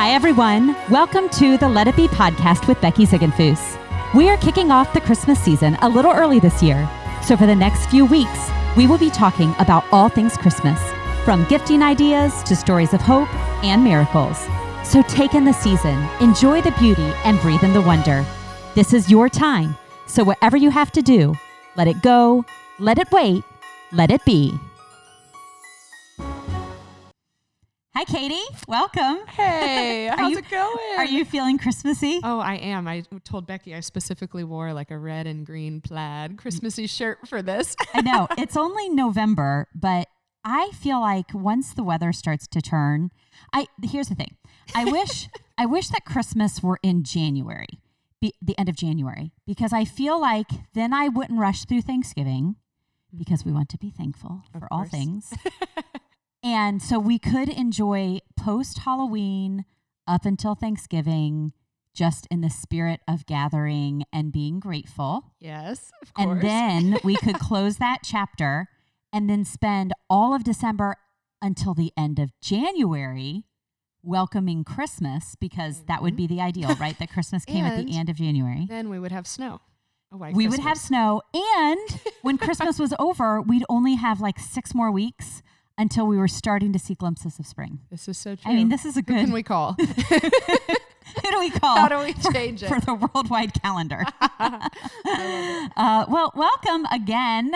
Hi, everyone. Welcome to the Let It Be podcast with Becky Ziegenfuss. We are kicking off the Christmas season a little early this year. So, for the next few weeks, we will be talking about all things Christmas, from gifting ideas to stories of hope and miracles. So, take in the season, enjoy the beauty, and breathe in the wonder. This is your time. So, whatever you have to do, let it go, let it wait, let it be. Hi, Katie. Welcome. Hey, how's you- it going? Are you feeling Christmassy? Oh, I am. I told Becky I specifically wore like a red and green plaid Christmassy shirt for this. I know it's only November, but I feel like once the weather starts to turn, I here's the thing. I wish I wish that Christmas were in January, be, the end of January, because I feel like then I wouldn't rush through Thanksgiving because we mm-hmm. want to be thankful Of for all things. and so we could enjoy post Halloween up until Thanksgiving just in the spirit of gathering and being grateful. yes, of course. And then we could close that chapter and then spend all of December until the end of January welcoming Christmas because that would be the ideal, right? That Christmas came at the Mm-hmm. End of January. then we would have snow. White We would have snow. And when Christmas was over, we'd only have like six more weeks until we were starting to see glimpses of spring. This is so true. I mean, this is a Who good. can we call? who do we call? How do we for- change it? for the worldwide calendar? I love it. Uh, well, welcome again.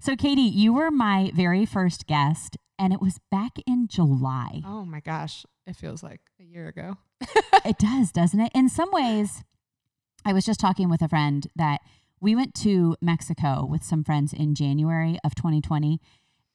So, Katie, you were my very first guest, and it was back in July. Oh my gosh, it feels like a year ago. It does, doesn't it? In some ways, I was just talking with a friend that we went to Mexico with some friends in January of 2020.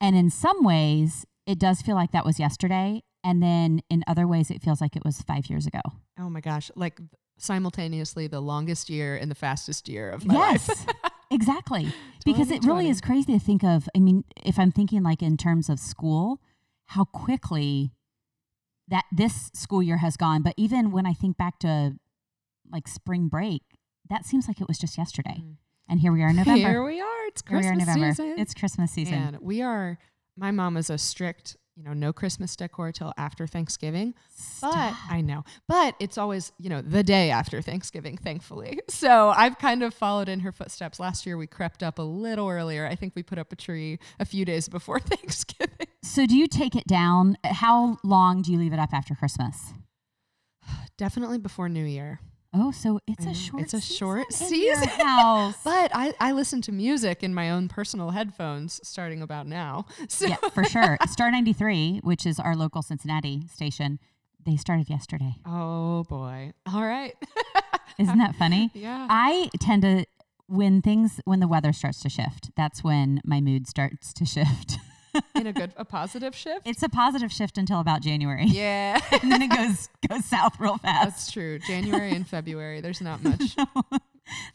And in some ways, it does feel like that was yesterday. And then in other ways, it feels like it was five years ago. Oh my gosh, like simultaneously the longest year and the fastest year of my life. yes, exactly. Because it really is crazy to think of. I mean, if I'm thinking like in terms of school, how quickly that this school year has gone. But even when I think back to like spring break, that seems like it was just yesterday. Mm. And here we are in November. Here we are. It's Christmas November. season. It's Christmas season. And we are, my mom is a strict, you know, no Christmas decor till after Thanksgiving. But I know, but it's always, you know, the day after Thanksgiving, thankfully. So I've kind of followed in her footsteps. Last year we crept up a little earlier. I think we put up a tree a few days before Thanksgiving. So do you take it down? How long do you leave it up after Christmas? Definitely before New Year. Oh, so it's a know. short. It's a short in your season. house. But I, I listen to music in my own personal headphones starting about now. So yeah, for sure. Star 93, which is our local Cincinnati station, they started yesterday. Oh boy. All right. Isn't that funny? yeah. I tend to, when things, when the weather starts to shift, that's when my mood starts to shift. in a good, a positive shift. it's a positive shift until about January. Yeah. and then it goes goes south real fast. That's true. January and February, there's not much fighting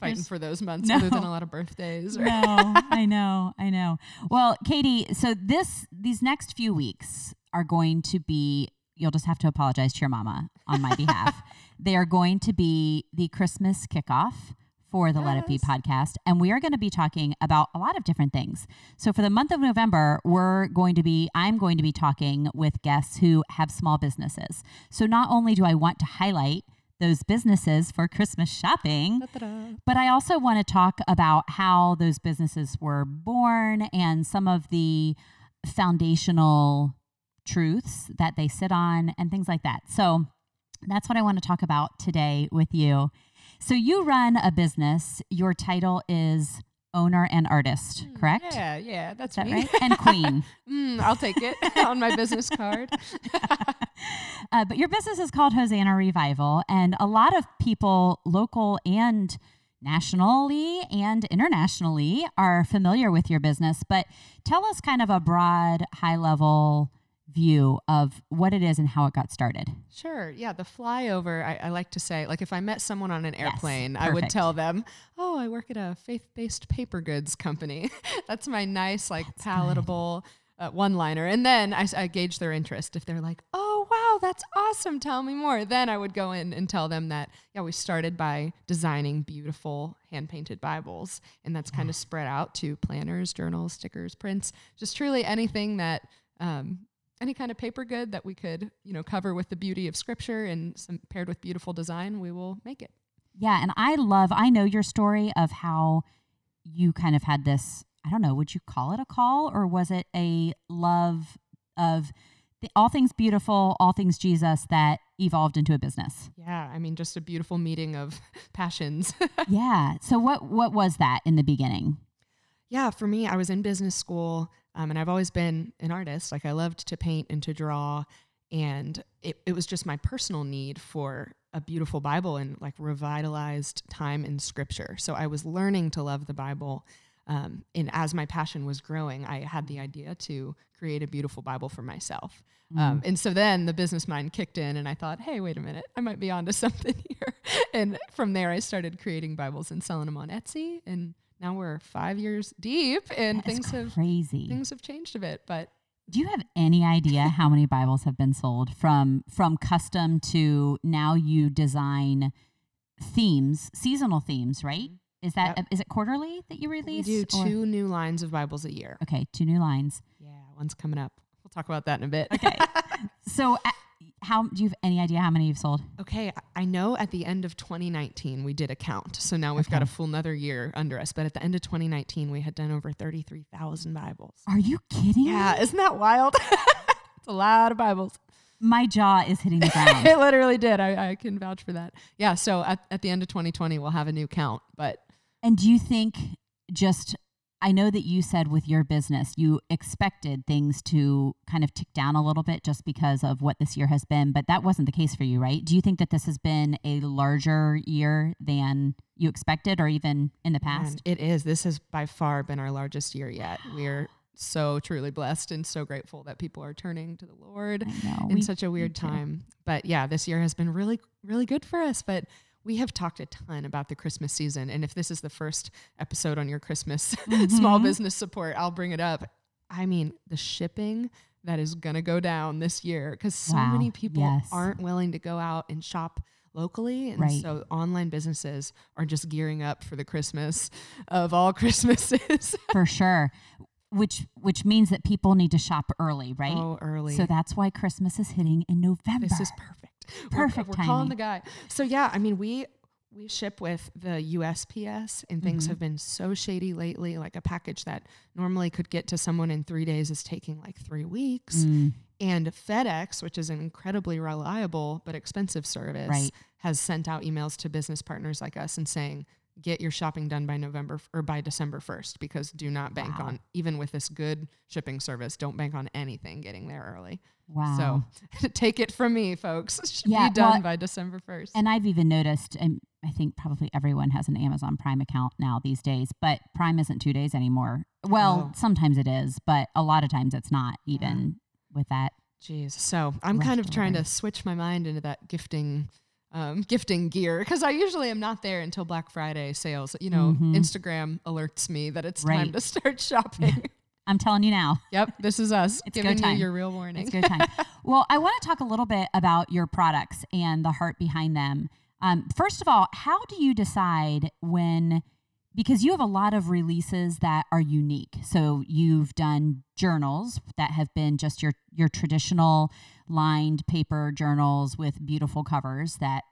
There's- for those months no. other than a lot of birthdays. Or no, I know, I know. Well, Katie, so this these next few weeks are going to be you'll just have to apologize to your mama on my behalf. They are going to be the Christmas kickoff for the Let It Be podcast. And we are going to be talking about a lot of different things. So for the month of November, we're going to be, I'm going to be talking with guests who have small businesses. So not only do I want to highlight those businesses for Christmas shopping, Da-da-da. but I also want to talk about how those businesses were born and some of the foundational truths that they sit on and things like that. So that's what I want to talk about today with you. So you run a business. Your title is owner and artist, correct? Hmm, Yeah, yeah, that's that me. right? And queen. Mm, I'll take it on my business card. Uh, but your business is called Hosanna Revival, and a lot of people, local and nationally and internationally, are familiar with your business. But tell us kind of a broad, high level view of what it is and how it got started. Sure. Yeah. The flyover, I, I like to say, like if I met someone on an Yes, airplane, I would tell them, oh, I work at a faith based paper goods company. That's my nice, like That's palatable uh, one liner. And then I gauge their interest. If they're like, oh, wow, that's awesome. Tell me more. Then I would go in and tell them that, yeah, we started by designing beautiful hand painted Bibles. And that's kind of spread out to planners, journals, stickers, prints, just truly anything that um, any kind of paper good that we could, you know, cover with the beauty of scripture and some paired with beautiful design, we will make it. Yeah, and I love I know your story of how you kind of had this, I don't know, would you call it a call or was it a love of the, all things beautiful, all things Jesus that evolved into a business? Yeah, I mean just a beautiful meeting of passions. yeah. So what what was that in the beginning? Yeah, for me, I was in business school um, and I've always been an artist. Like I loved to paint and to draw. And it, it was just my personal need for a beautiful Bible and like revitalized time in scripture. So I was learning to love the Bible. Um, and as my passion was growing, I had the idea to create a beautiful Bible for myself. Mm. Um, and so then the business mind kicked in, and I thought, hey, wait a minute, I might be onto something here. and from there, I started creating Bibles and selling them on Etsy. And now we're five years deep, and That things have crazy. things have changed a bit. But Do you have any idea how many Bibles have been sold from from custom to now you design themes, seasonal themes, mm-hmm. right? Is that Yep. is it quarterly that you we release? do or- two new lines of Bibles a year. Okay, two new lines. Yeah, one's coming up. We'll talk about that in a bit. Okay. So, how do you have any idea how many you've sold? Okay, I- know at the end of 2019 we did a count. So now we've got a full another year under us. But at the end of 2019, we had done over 33,000 Bibles. Are you kidding? Yeah, me? isn't that wild? it's a lot of Bibles. My jaw is hitting the ground. it literally did. I, I can vouch for that. Yeah, so at, at the end of 2020, we'll have a new count. But and do you think just I know that you said with your business you expected things to kind of tick down a little bit just because of what this year has been, but that wasn't the case for you, right? Do you think that this has been a larger year than you expected or even in the past? it is. This has by far been our largest year yet. We're so truly blessed and so grateful that people are turning to the Lord. Know. in we- such a weird too. time. But yeah, this year has been really, really good for us. But we have talked a ton about the Christmas season. And if this is the first episode on your Christmas small Mhm. business support, I'll bring it up. I mean, the shipping that is going to go down this year because so Wow, many people yes. aren't willing to go out and shop locally. And Right. so online businesses are just gearing up for the Christmas of all Christmases. for sure. Which which means that people need to shop early, right? Oh, early. So that's why Christmas is hitting in November. This is perfect. Perfect We're, we're calling the guy. So yeah, I mean we we ship with the USPS and things Mhm. have been so shady lately. Like a package that normally could get to someone in three days is taking like three weeks. Mm, And FedEx, which is an incredibly reliable but expensive service, Right. has sent out emails to business partners like us and saying, get your shopping done by November f- or by December 1st because do not bank Wow. on even with this good shipping service, don't bank on anything getting there early. wow. So take it from me, folks. It should Yeah, be done well, by December 1st. And I've even noticed, and I think probably everyone has an Amazon Prime account now these days, but Prime isn't two days anymore. Well, Oh. sometimes it is, but a lot of times it's not, even with that. Jeez. So I'm kind of trying to switch my mind into that gifting. Um, gifting gear because I usually am not there until Black Friday sales. You know, Mhm. Instagram alerts me that it's time to start shopping. I'm telling you now, yep, this is us It's giving you your real warning. it's go time. well, I want to talk a little bit about your products and the heart behind them. Um, first of all, how do you decide when? Because you have a lot of releases that are unique. So you've done journals that have been just your your traditional lined paper journals with beautiful covers that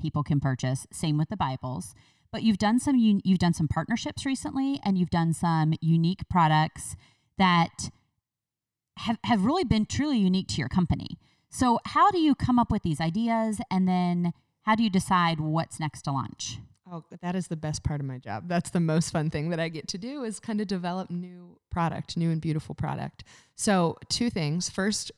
people can purchase. Same with the Bibles. But you've done some you've done some partnerships recently, and you've done some unique products that have, have really been truly unique to your company. So, how do you come up with these ideas and then how do you decide what's next to launch? Oh, that is the best part of my job. That's the most fun thing that I get to do is kind of develop new product, new and beautiful product. So, two things. First,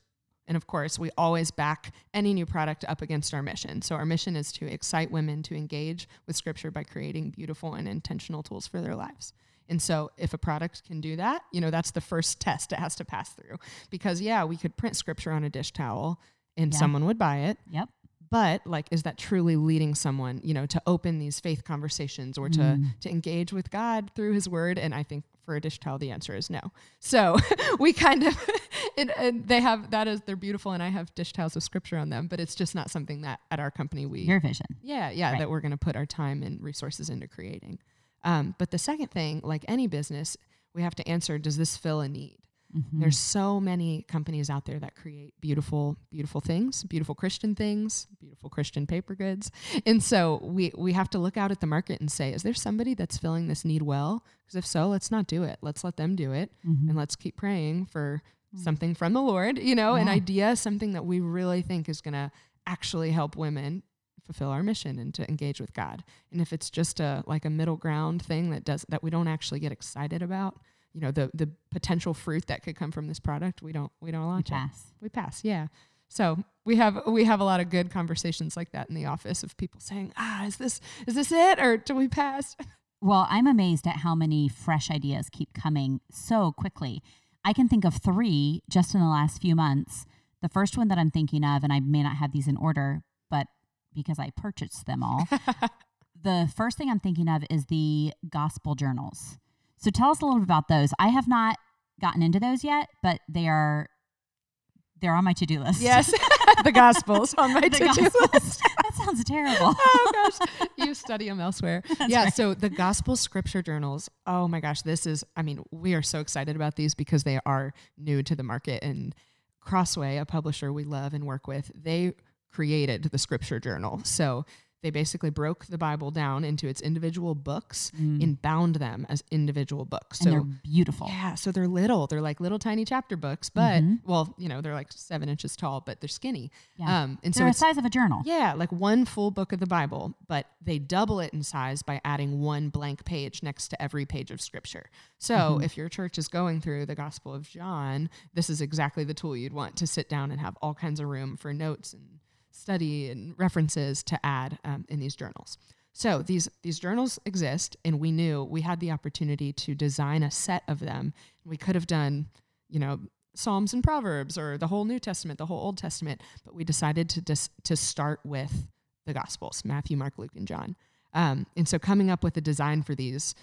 and of course, we always back any new product up against our mission. So, our mission is to excite women to engage with scripture by creating beautiful and intentional tools for their lives. And so, if a product can do that, you know, that's the first test it has to pass through. Because, yeah, we could print scripture on a dish towel and Yeah. someone would buy it Yep. but like is that truly leading someone you know to open these faith conversations or to Mm. to engage with god through his word and i think for a dish towel the answer is no so we kind of and, and they have that is they're beautiful and i have dish towels with scripture on them but it's just not something that at our company we Your vision. yeah, yeah, Right. that we're going to put our time and resources into creating. Um, but the second thing, like any business, we have to answer: Does this fill a need? Mhm. There's so many companies out there that create beautiful, beautiful things, beautiful Christian things, beautiful Christian paper goods. And so we we have to look out at the market and say, is there somebody that's filling this need well? Because if so, let's not do it. Let's let them do it Mhm. and let's keep praying for something from the Lord, you know, an idea, something that we really think is going to actually help women fulfill our mission and to engage with God. And if it's just a like a middle ground thing that does that we don't actually get excited about, you know, the the potential fruit that could come from this product, we don't we don't We launch it. We pass, yeah. So we have we have a lot of good conversations like that in the office of people saying, "Ah, is this is this it or do we pass?" Well, I'm amazed at how many fresh ideas keep coming so quickly. I can think of three just in the last few months. The first one that I'm thinking of, and I may not have these in order, but because I purchased them all, the first thing I'm thinking of is the gospel journals. So tell us a little bit about those. I have not gotten into those yet, but they are they're on my to-do list. Yes, the Gospels on my The to-do Gospels. list. that sounds terrible. oh gosh, you study them elsewhere. yeah, right. so the gospel scripture journals. Oh my gosh, this is. I mean, we are so excited about these because they are new to the market. And Crossway, a publisher we love and work with, they created the scripture journal. So they basically broke the Bible down into its individual books and bound them as individual books. Mm. and So they're beautiful. yeah, so they're little. They're like little tiny chapter books, but Mhm. well, you know, they're like seven inches tall, but they're skinny. Yeah. Um, and so They're the size of a journal. yeah, like one full book of the Bible, but they double it in size by adding one blank page next to every page of scripture. So Mm-hmm. if your church is going through the Gospel of John, this is exactly the tool you'd want to sit down and have all kinds of room for notes and study and references to add um, in these journals. So these these journals exist, and we knew we had the opportunity to design a set of them. We could have done, you know, Psalms and Proverbs or the whole New Testament, the whole Old Testament, but we decided to dis- to start with the Gospels: Matthew, Mark, Luke, and John. Um, and so coming up with a design for these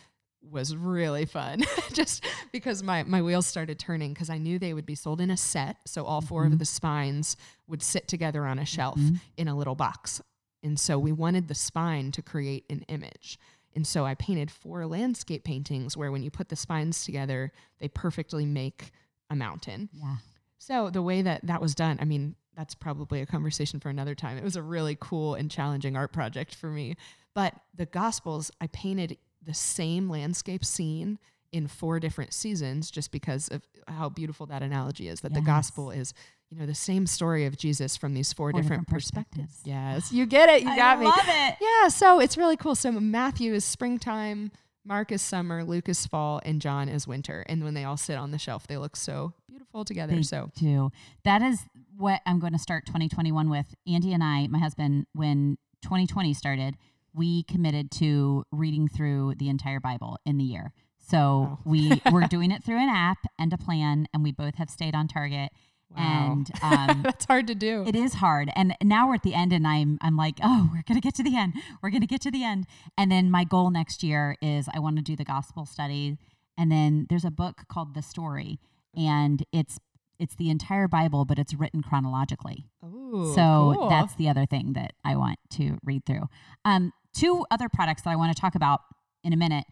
was really fun just because my, my wheels started turning because I knew they would be sold in a set. So all 4 of mm-hmm. the spines would sit together on a shelf mm-hmm. in a little box. And so we wanted the spine to create an image. And so I painted four landscape paintings where when you put the spines together, they perfectly make a mountain. Yeah. So the way that that was done, I mean, that's probably a conversation for another time. It was a really cool and challenging art project for me. But the Gospels, I painted the same landscape scene in four different seasons just because of how beautiful that analogy is that the gospel is you know the same story of jesus from these four, Four different, different perspectives perspectives. yes you get it you I got me love it. yeah, so it's really cool. So Matthew is springtime, Mark is summer, Luke is fall, and John is winter. And when they all sit on the shelf, they look so beautiful together. They so do. That is what I'm going to start 2021 with. Andy and I, my husband, when 2020 started, we committed to reading through the entire Bible in the year. So Wow. we we're doing it through an app and a plan, and we both have stayed on target. Wow. And um, that's hard to do. It is hard. And now we're at the end and I'm I'm like, "Oh, we're going to get to the end. We're going to get to the end." And then my goal next year is I want to do the gospel study and then there's a book called The Story and it's it's the entire Bible but it's written chronologically. Ooh, so cool. that's the other thing that I want to read through. Um two other products that I want to talk about in a minute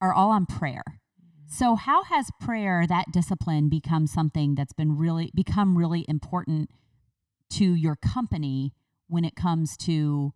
are all on prayer. Mm-hmm. So how has prayer, that discipline, become something that's been really become really important to your company when it comes to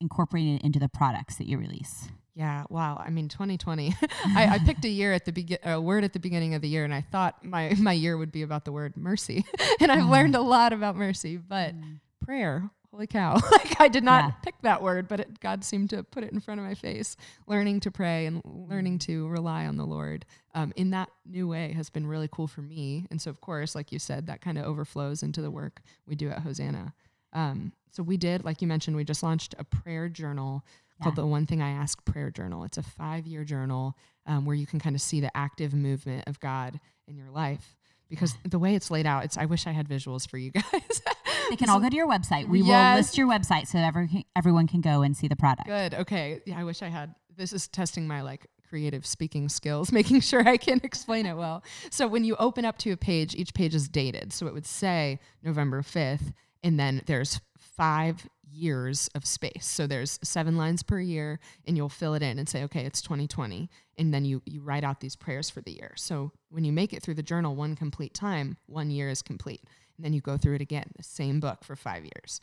incorporating it into the products that you release? Yeah, wow. I mean, 2020. I, I picked a year at the begin, a word at the beginning of the year, and I thought my my year would be about the word mercy, and I've learned mm. a lot about mercy. But mm. prayer, holy cow! like I did not Yeah. pick that word, but it, God seemed to put it in front of my face. Learning to pray and learning to rely on the Lord um, in that new way has been really cool for me. And so, of course, like you said, that kind of overflows into the work we do at Hosanna. Um, so we did, like you mentioned, we just launched a prayer journal called the One Thing I Ask Prayer Journal. It's a five year journal um, where you can kind of see the active movement of God in your life. Because the way it's laid out, it's I wish I had visuals for you guys. They can all go to your website. We will list your website so every, everyone can go and see the product. Good. Okay. Yeah, I wish I had. This is testing my like creative speaking skills, making sure I can explain it well. So when you open up to a page, each page is dated. So it would say November 5th, and then there's five years of space. So there's seven lines per year, and you'll fill it in and say, okay, it's 2020. And then you, you write out these prayers for the year. So when you make it through the journal one complete time, one year is complete. And then you go through it again, the same book for five years.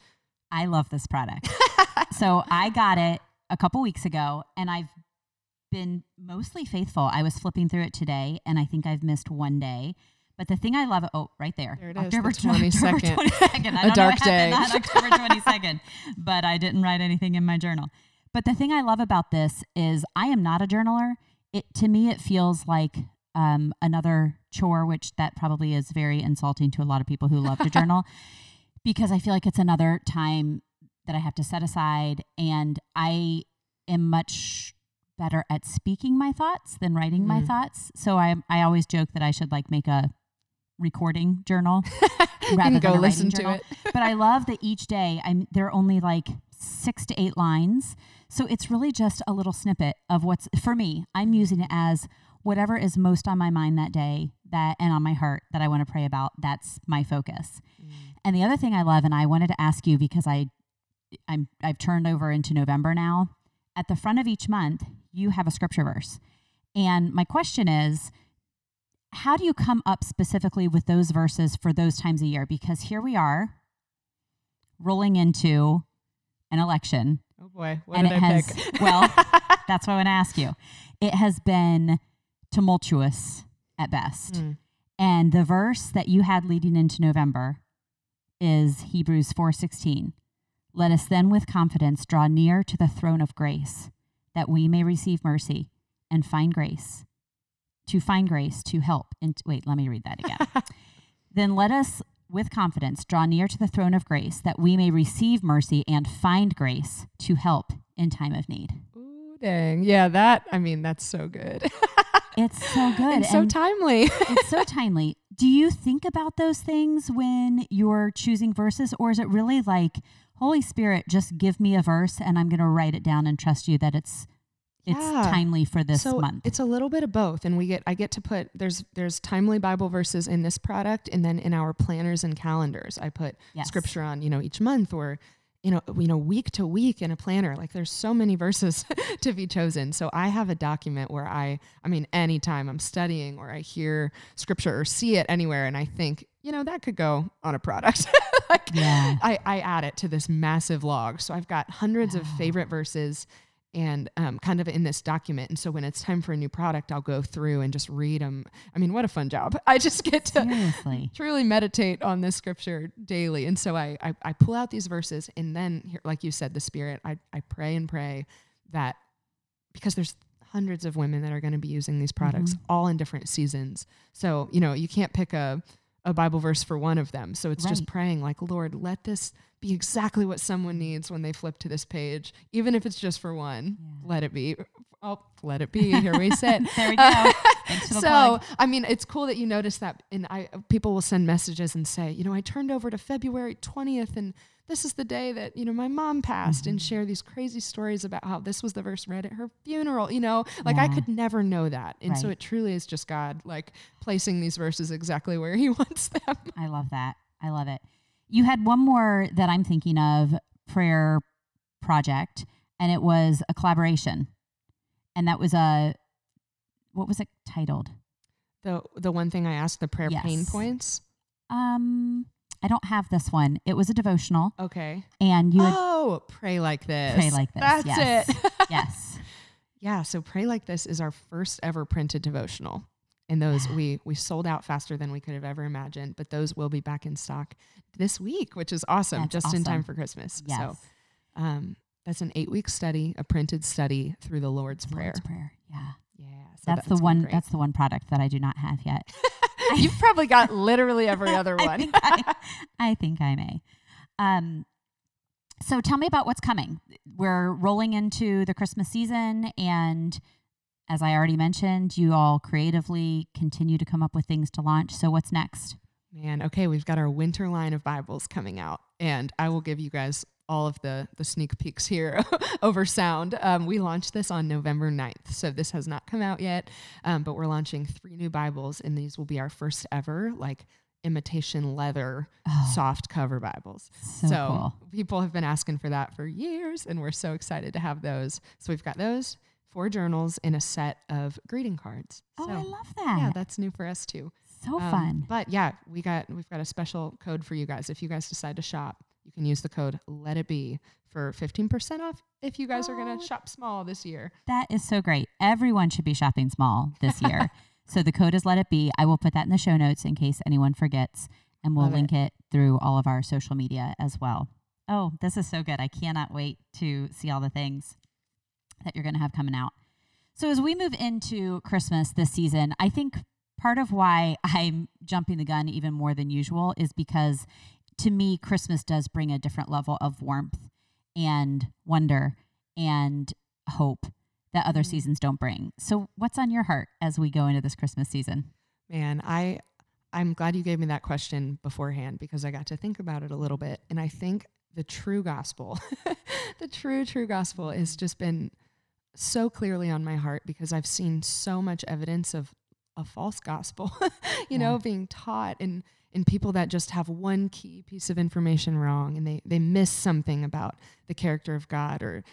I love this product. so I got it a couple weeks ago and I've been mostly faithful. I was flipping through it today and I think I've missed one day. But the thing I love, oh, right there, there it October, is, the 22nd. October 22nd. I a dark day. October 22nd, but I didn't write anything in my journal. But the thing I love about this is I am not a journaler. It to me it feels like um, another chore, which that probably is very insulting to a lot of people who love to journal, because I feel like it's another time that I have to set aside, and I am much better at speaking my thoughts than writing mm. my thoughts. So I I always joke that I should like make a recording journal rather go listen to it. but I love that each day I'm there are only like six to eight lines. So it's really just a little snippet of what's for me. I'm using it as whatever is most on my mind that day that and on my heart that I want to pray about. That's my focus. Mm. And the other thing I love, and I wanted to ask you because I I'm I've turned over into November now. At the front of each month, you have a scripture verse. And my question is, how do you come up specifically with those verses for those times a year? Because here we are rolling into an election. Oh boy, what and did it I has, pick? well, that's what I want to ask you. It has been tumultuous at best. Mm. And the verse that you had leading into November is Hebrews 4:16. Let us then with confidence draw near to the throne of grace, that we may receive mercy and find grace to find grace to help. And wait, let me read that again. then let us with confidence draw near to the throne of grace that we may receive mercy and find grace to help in time of need. Ooh, dang. Yeah, that, I mean, that's so good. it's so good. And so timely. it's so timely. Do you think about those things when you're choosing verses, or is it really like, Holy Spirit, just give me a verse and I'm going to write it down and trust you that it's it's yeah. timely for this so month. It's a little bit of both, and we get I get to put there's there's timely Bible verses in this product, and then in our planners and calendars, I put yes. scripture on you know each month or you know you know week to week in a planner. Like there's so many verses to be chosen. So I have a document where I I mean anytime I'm studying or I hear scripture or see it anywhere, and I think you know that could go on a product. like yeah. I I add it to this massive log. So I've got hundreds of favorite verses and um, kind of in this document. And so when it's time for a new product, I'll go through and just read them. I mean, what a fun job. I just get to Seriously. truly meditate on this scripture daily. And so I, I, I pull out these verses and then, like you said, the Spirit, I, I pray and pray that because there's hundreds of women that are going to be using these products mm-hmm. all in different seasons. So, you know, you can't pick a, a Bible verse for one of them. So it's right. just praying like, Lord, let this be exactly what someone needs when they flip to this page, even if it's just for one. Yeah. Let it be. Oh, let it be. Here we sit. there we go. so, plug. I mean, it's cool that you notice that. And I, people will send messages and say, you know, I turned over to February 20th and this is the day that, you know, my mom passed mm-hmm. and share these crazy stories about how this was the verse read at her funeral, you know, like yeah. I could never know that. And right. so it truly is just God like placing these verses exactly where he wants them. I love that. I love it. You had one more that I'm thinking of prayer project, and it was a collaboration. And that was a, what was it titled? The the one thing I asked, the prayer yes. pain points. Um, I don't have this one. It was a devotional. Okay. And you oh, pray like this. Pray like this. That's yes. it. yes. Yeah. So pray like this is our first ever printed devotional and those we we sold out faster than we could have ever imagined but those will be back in stock this week which is awesome that's just awesome. in time for christmas yes. so um, that's an eight week study a printed study through the lord's, prayer lord's prayer yeah yeah so that's, the one that's the one product that i do not have yet you've probably got literally every other one I think I, I, think I may um, so tell me about what's coming we're rolling into the christmas season and as I already mentioned, you all creatively continue to come up with things to launch. So, what's next? Man, okay, we've got our winter line of Bibles coming out, and I will give you guys all of the the sneak peeks here over sound. Um, we launched this on November 9th, so this has not come out yet, um, but we're launching three new Bibles, and these will be our first ever like imitation leather Oh. soft cover Bibles. So, So cool. people have been asking for that for years, and we're so excited to have those. So we've got those four journals in a set of greeting cards. Oh, so I love that. yeah, that's new for us too. so Um, fun. But yeah, we got we've got a special code for you guys. If you guys decide to shop, you can use the code Let It Be for fifteen percent off. If you guys are Oh. gonna shop small this year, That is so great. Everyone should be shopping small this year. so the code is let it be. I will put that in the show notes in case anyone forgets, and we'll Love it. link it through all of our social media as well. Oh, this is so good. I cannot wait to see all the things that you're going to have coming out. So as we move into Christmas this season, I think part of why I'm jumping the gun even more than usual is because to me Christmas does bring a different level of warmth and wonder and hope that other Mm. seasons don't bring. So what's on your heart as we go into this Christmas season? man, I I'm glad you gave me that question beforehand because I got to think about it a little bit, and I think the true gospel, the true true gospel, has just been so clearly on my heart because I've seen so much evidence of a false gospel, you know, being taught and and people that just have one key piece of information wrong and they they miss something about the character of God or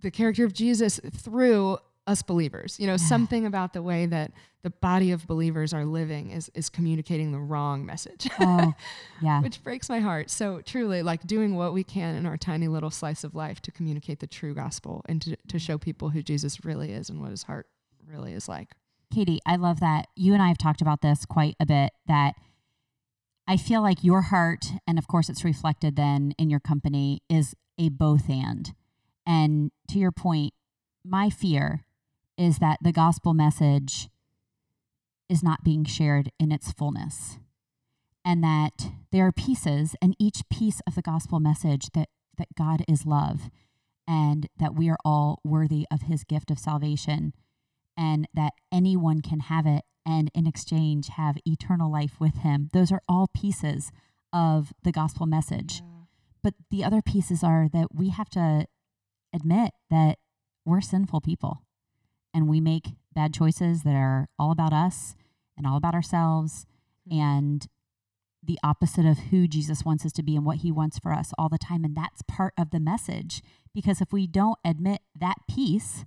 the character of Jesus through us believers. You know, Yeah. something about the way that the body of believers are living is is communicating the wrong message. Oh, yeah. Which breaks my heart. So truly, like doing what we can in our tiny little slice of life to communicate the true gospel and to, to show people who Jesus really is and what his heart really is like. Katie, I love that. You and I have talked about this quite a bit that I feel like your heart, and of course it's reflected then in your company, is a both and. And to your point, my fear is that the gospel message is not being shared in its fullness. And that there are pieces, and each piece of the gospel message that, that God is love and that we are all worthy of his gift of salvation and that anyone can have it and in exchange have eternal life with him. Those are all pieces of the gospel message. But the other pieces are that we have to admit that we're sinful people and we make bad choices that are all about us and all about ourselves Mhm. and the opposite of who Jesus wants us to be and what he wants for us all the time. And that's part of the message. Because if we don't admit that piece,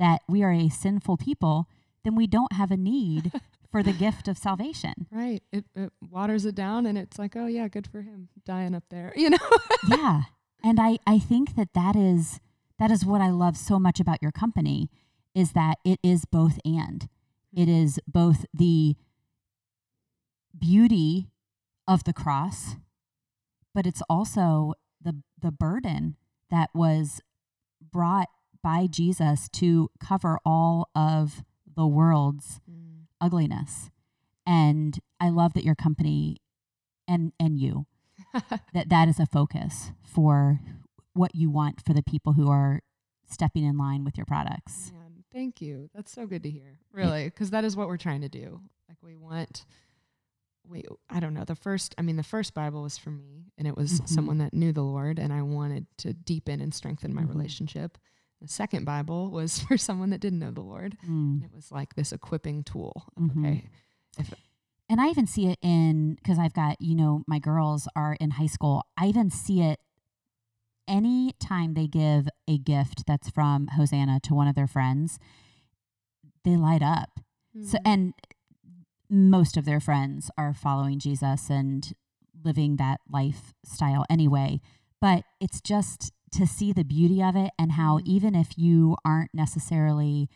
that we are a sinful people, then we don't have a need for the gift of salvation. Right. It, it waters it down and it's like, oh, yeah, good for him dying up there, you know? yeah. And I, I think that that is that is what I love so much about your company is that it is both and. It hmm. is both the beauty of the cross, but it's also the the burden that was brought by Jesus to cover all of the world's ugliness. And I love that your company and and you that that is a focus for what you want for the people who are stepping in line with your products. Man, thank you. That's so good to hear. Really, because that is what we're trying to do. Like we want we I don't know, the first I mean the first Bible was for me and it was Mhm. someone that knew the Lord and I wanted to deepen and strengthen my Mhm. relationship. The second Bible was for someone that didn't know the Lord. Mm. It was like this equipping tool. Mhm. Okay. And I even see it in because I've got, you know, my girls are in high school. I even see it any time they give a gift that's from Hosanna to one of their friends, they light up. So Mm. and most of their friends are following Jesus and living that lifestyle anyway. But it's just to see the beauty of it and how Mhm. even if you aren't necessarily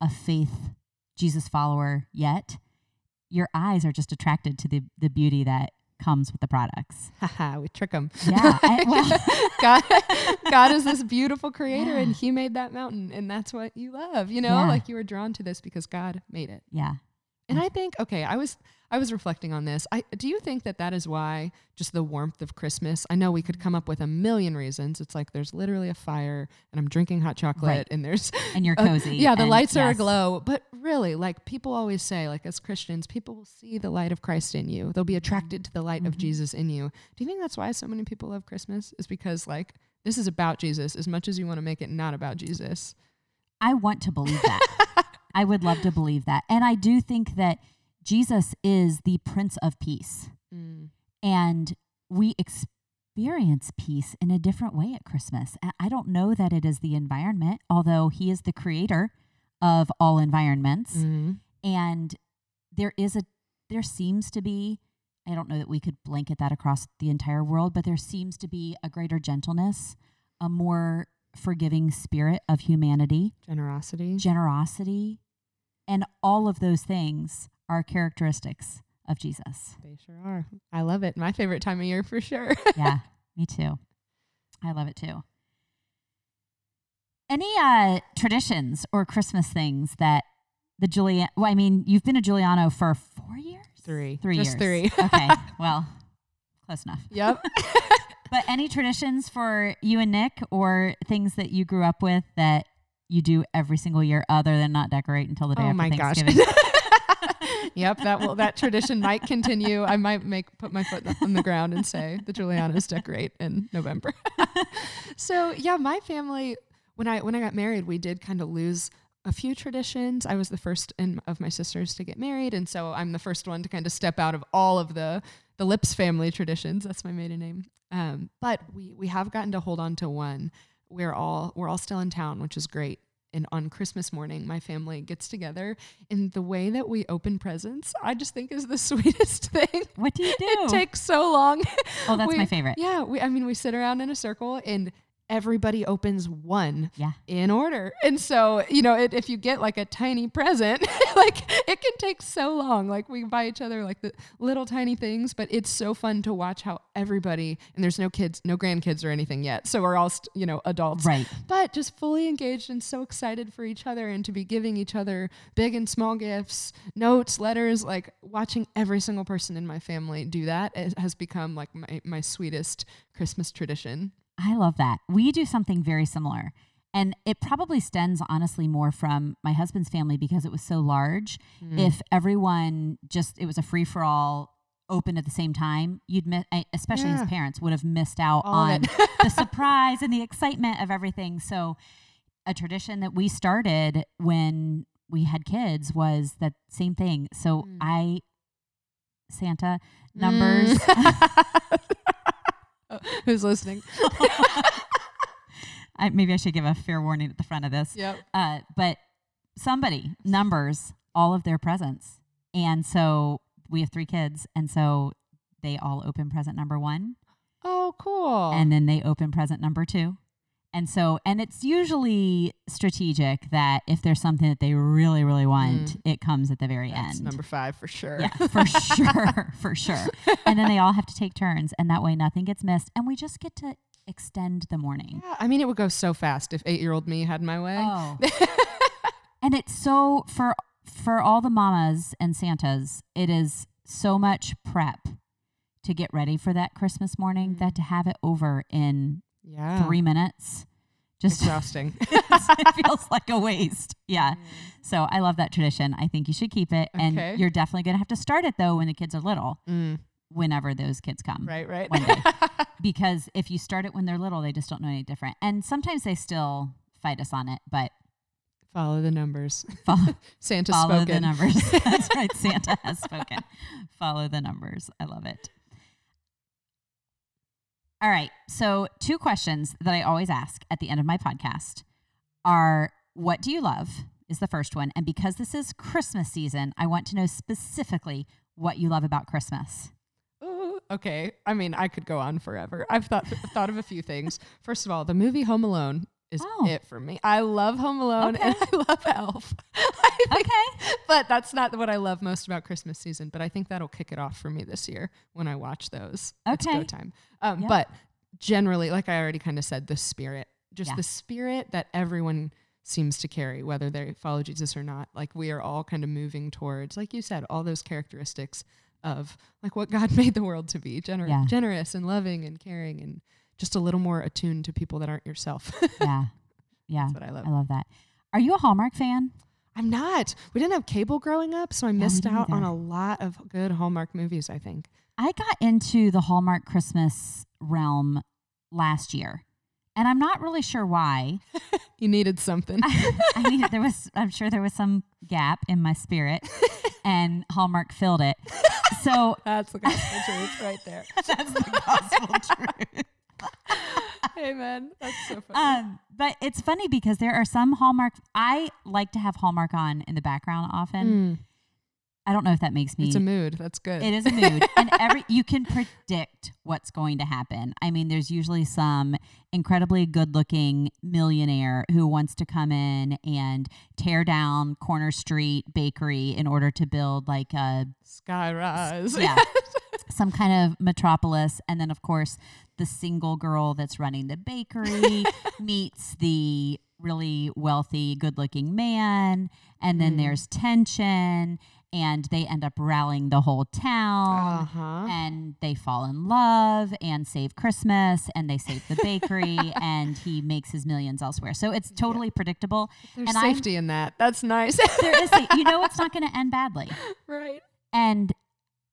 a faith Jesus follower yet, your eyes are just attracted to the the beauty that comes with the products. Haha, we trick them. Yeah, I- well- God, God is this beautiful creator, Yeah. and He made that mountain, and that's what you love. You know, Yeah. like you were drawn to this because God made it. Yeah. And I think, okay, I was I was reflecting on this. I do you think that that is why just the warmth of Christmas? I know we could come up with a million reasons. It's like there's literally a fire, and I'm drinking hot chocolate, Right. and there's And you're cozy. yeah, the lights are yes. aglow. But really, like people always say, like as Christians, people will see the light of Christ in you. They'll be attracted to the light of Mhm. Jesus in you. Do you think that's why so many people love Christmas? Is because like this is about Jesus as much as you want to make it not about Jesus. I want to believe that. I would love to believe that. And I do think that Jesus is the Prince of Peace. Mm. And we experience peace in a different way at Christmas. And I don't know that it is the environment, although He is the creator of all environments. Mm. And there is a, there seems to be, I don't know that we could blanket that across the entire world, but there seems to be a greater gentleness, a more forgiving spirit of humanity, Generosity. generosity, and all of those things are characteristics of Jesus. They sure are. I love it. My favorite time of year for sure. yeah, me too. I love it too. Any uh, traditions or Christmas things that the Julian? Well, I mean, you've been a Guiliano for four years. Three. Three Just years. three. okay. Well, close enough. yep. But any traditions for you and Nick, or things that you grew up with that you do every single year, other than not decorate until the day oh after my gosh. Thanksgiving? yep, that will that tradition might continue. I might make put my foot on the ground and say the Guilianos decorate in November. so yeah, my family when I when I got married, we did kind of lose a few traditions. I was the first in, of my sisters to get married, and so I'm the first one to kind of step out of all of the the Lips family traditions. That's my maiden name. Um, but we we have gotten to hold on to one. We're all we're all still in town, which is great. And on Christmas morning, my family gets together, and the way that we open presents, I just think is the sweetest thing. what do you do? It takes so long. oh, that's we- my favorite. Yeah, we I mean we sit around in a circle and everybody opens one Yeah. in order. And so, you know, it, if you get like a tiny present, like it can take so long. Like we buy each other like the little tiny things, but it's so fun to watch how everybody and there's no kids, no grandkids or anything yet. So we're all, st- you know, adults. Right. But just fully engaged and so excited for each other and to be giving each other big and small gifts, notes, letters, like watching every single person in my family do that it has become like my, my sweetest Christmas tradition. I love that. We do something very similar. And it probably stems honestly more from my husband's family because it was so large. Mm. If everyone just, it was a free for all, open at the same time, you'd miss, especially Yeah. his parents would have missed out All on the surprise and the excitement of everything. So, a tradition that we started when we had kids was that same thing. So, Mm. I, Santa numbers. Oh, Who's listening? I, maybe I should give a fair warning at the front of this. Yep. Uh, but somebody numbers all of their presents. And so we have three kids. And so they all open present number one. Oh, cool. And then they open present number two. And so, and it's usually strategic that if there's something that they really, really want, mm. it comes at the very That's end. number five for sure. Yeah, for sure, for sure. And then they all have to take turns, and that way nothing gets missed, and we just get to extend the morning. Yeah, I mean, it would go so fast if eight-year-old me had my way. Oh. and it's so for for all the mamas and Santas, it is so much prep to get ready for that Christmas morning that mm-hmm. to have it over in yeah. three minutes just Exhausting. it feels like a waste. Yeah. So I love that tradition. I think you should keep it. Okay. And you're definitely gonna have to start it though when the kids are little, Mm, whenever those kids come. right, right. One day. Because if you start it when they're little, they just don't know any different. And sometimes they still fight us on it, but Follow the numbers. follow, Santa follow the spoken. numbers. That's right. Santa has spoken. Follow the numbers. I love it. All right. So, two questions that I always ask at the end of my podcast are What do you love? Is the first one. And because this is Christmas season, I want to know specifically what you love about Christmas. Ooh, okay. I mean, I could go on forever. I've thought thought of a few things. First of all, the movie Home Alone is Oh. it for me. I love Home Alone and I love Elf. I think- Okay. But that's not what I love most about Christmas season. But I think that'll kick it off for me this year when I watch those. Okay. It's Okay. go time. Um. But generally, like I already kind of said, the spirit, just Yeah. the spirit that everyone seems to carry, whether they follow Jesus or not. Like we are all kind of moving towards, like you said, all those characteristics of like what God made the world to be gener- Yeah. generous and loving and caring and just a little more attuned to people that aren't yourself. Yeah. Yeah. That's what I love. I love that. Are you a Hallmark fan? I'm not. We didn't have cable growing up, so I missed out on a lot of good Hallmark movies, I think. I got into the Hallmark Christmas realm last year. And I'm not really sure why. You needed something. I mean, there was, I'm sure there was some gap in my spirit. and Hallmark filled it. So That's the gospel truth right there. that's the gospel truth. Amen. That's so funny. Um, but it's funny because there are some Hallmark. I like to have Hallmark on in the background often. Mm, I don't know if that makes me. it's a mood. That's good. It is a mood, and every you can predict what's going to happen. I mean, there's usually some incredibly good-looking millionaire who wants to come in and tear down Corner Street Bakery in order to build like a Skyrise. yeah some kind of metropolis, and then of course the single girl that's running the bakery meets the really wealthy, good-looking man, and then Mm. there's tension. And they end up rallying the whole town Uh huh. and they fall in love and save Christmas and they save the bakery and he makes his millions elsewhere. So it's totally predictable. There's and I'm- safety in that. That's nice. There is, you know, it's not going to end badly. right. And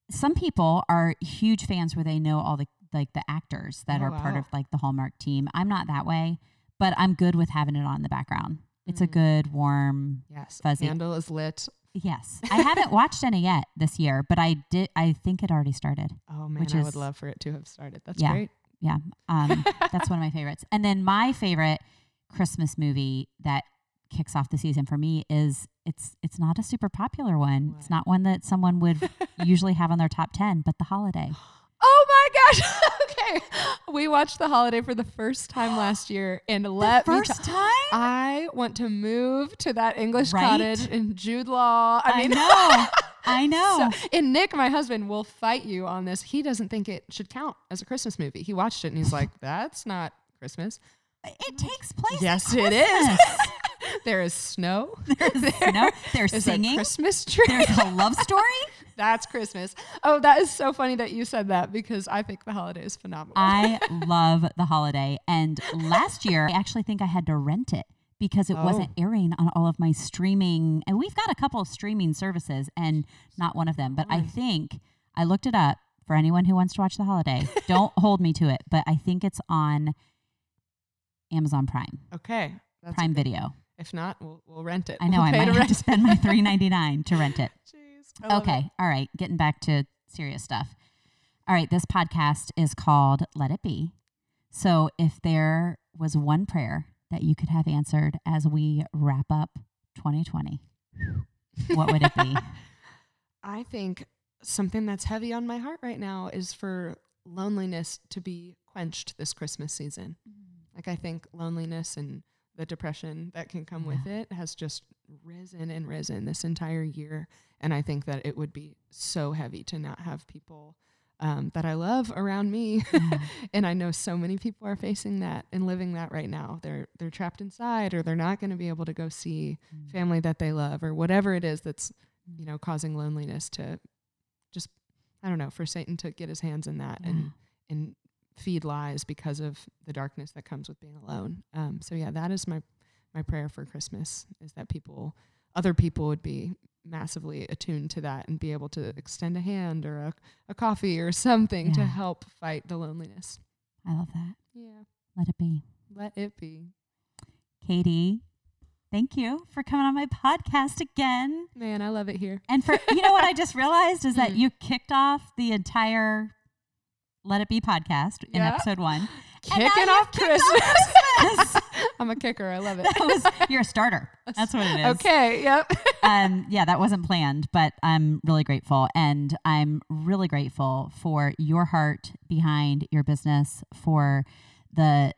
some people are huge fans where they know all the like the actors that Oh, are part of like the Hallmark team. I'm not that way, but I'm good with having it on in the background. It's a Mm. good, warm. Yes. Fuzzy. Candle is lit. Yes, I haven't watched any yet this year, but I did. I think it already started. Oh man, Which I is- would love for it to have started. That's Yeah. great. Yeah, um, that's one of my favorites. And then my favorite Christmas movie that kicks off the season for me is it's it's not a super popular one. It's not one that someone would usually have on their top ten, but The Holiday. Oh my gosh. okay. We watched The Holiday for the first time last year and let me First tell- time? I want to move to that English Right? cottage in Jude Law. I mean, know. I know. So, and Nick, my husband, will fight you on this. He doesn't think it should count as a Christmas movie. He watched it and he's like, "That's not Christmas." it takes place. Yes, it is. There is snow. There's snow. There's There's singing. a Christmas tree. There's a love story. That's Christmas. Oh, that is so funny that you said that because I think the holiday is phenomenal. I love The Holiday. And last year, I actually think I had to rent it because it Oh. wasn't airing on all of my streaming. And we've got a couple of streaming services and not one of them. But I think I looked it up for anyone who wants to watch The Holiday. Don't hold me to it, but I think it's on Amazon Prime, okay. Prime Video. If not, we'll, we'll rent it. I know We'll I might to have to spend my three ninety nine to rent it. Jeez. Love it. Okay. All right. Getting back to serious stuff. All right. This podcast is called Let It Be. So if there was one prayer that you could have answered as we wrap up 2020, what would it be? I think something that's heavy on my heart right now is for loneliness to be quenched this Christmas season. Mm. Like I think loneliness and the depression that can come with it has just risen and risen this entire year. And I think that it would be so heavy to not have people um, that I love around me. Yeah. and I know so many people are facing that and living that right now. They're they're trapped inside or they're not going to be able to go see Mm. family that they love or whatever it is that's you know causing loneliness to just I don't know for Satan to get his hands in that and and feed lies because of the darkness that comes with being alone. Um, so yeah, that is my my prayer for Christmas is that people, other people, would be massively attuned to that and be able to extend a hand or a, a coffee or something to help fight the loneliness. I love that. Yeah, Let it be. let it be. Katie, thank you for coming on my podcast again. Man, I love it here. And for, you know what I just realized is that Mm. you kicked off the entire Let It Be podcast in episode one. Kicking off Christmas. Christmas. I'm a kicker. I love it. that was you're a starter. That's what it is. Okay. Yep. Um, yeah, that wasn't planned, but I'm really grateful, and I'm really grateful for your heart behind your business, for the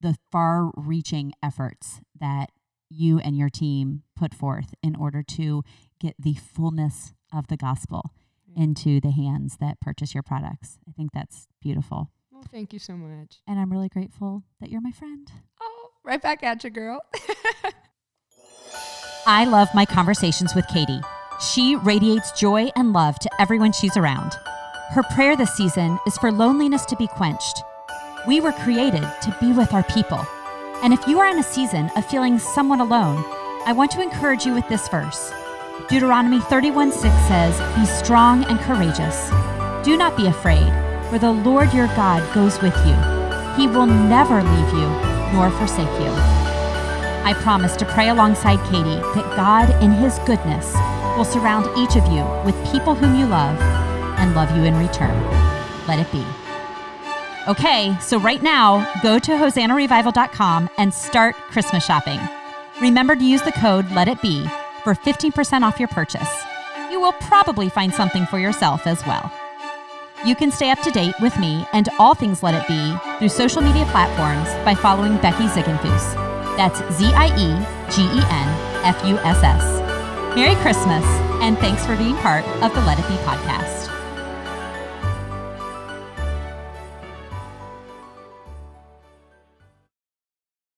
the far-reaching efforts that you and your team put forth in order to get the fullness of the gospel Mm-hmm. into the hands that purchase your products. I think that's beautiful. Well, thank you so much. And I'm really grateful that you're my friend. Oh, right back at you, girl. I love my conversations with Katie. She radiates joy and love to everyone she's around. Her prayer this season is for loneliness to be quenched. We were created to be with our people. And if you are in a season of feeling somewhat alone, I want to encourage you with this verse. Deuteronomy 31 6 says, Be strong and courageous. Do not be afraid, for the Lord your God goes with you. He will never leave you nor forsake you. I promise to pray alongside Katie that God, in His goodness, will surround each of you with people whom you love and love you in return. Let it be. Okay, so right now, go to hosannarevival.com and start Christmas shopping. Remember to use the code Let It Be for 15% off your purchase. You will probably find something for yourself as well. You can stay up to date with me and all things Let It Be through social media platforms by following Becky Ziegenfuss. That's Z I E G E N F U S S. Merry Christmas, and thanks for being part of the Let It Be podcast.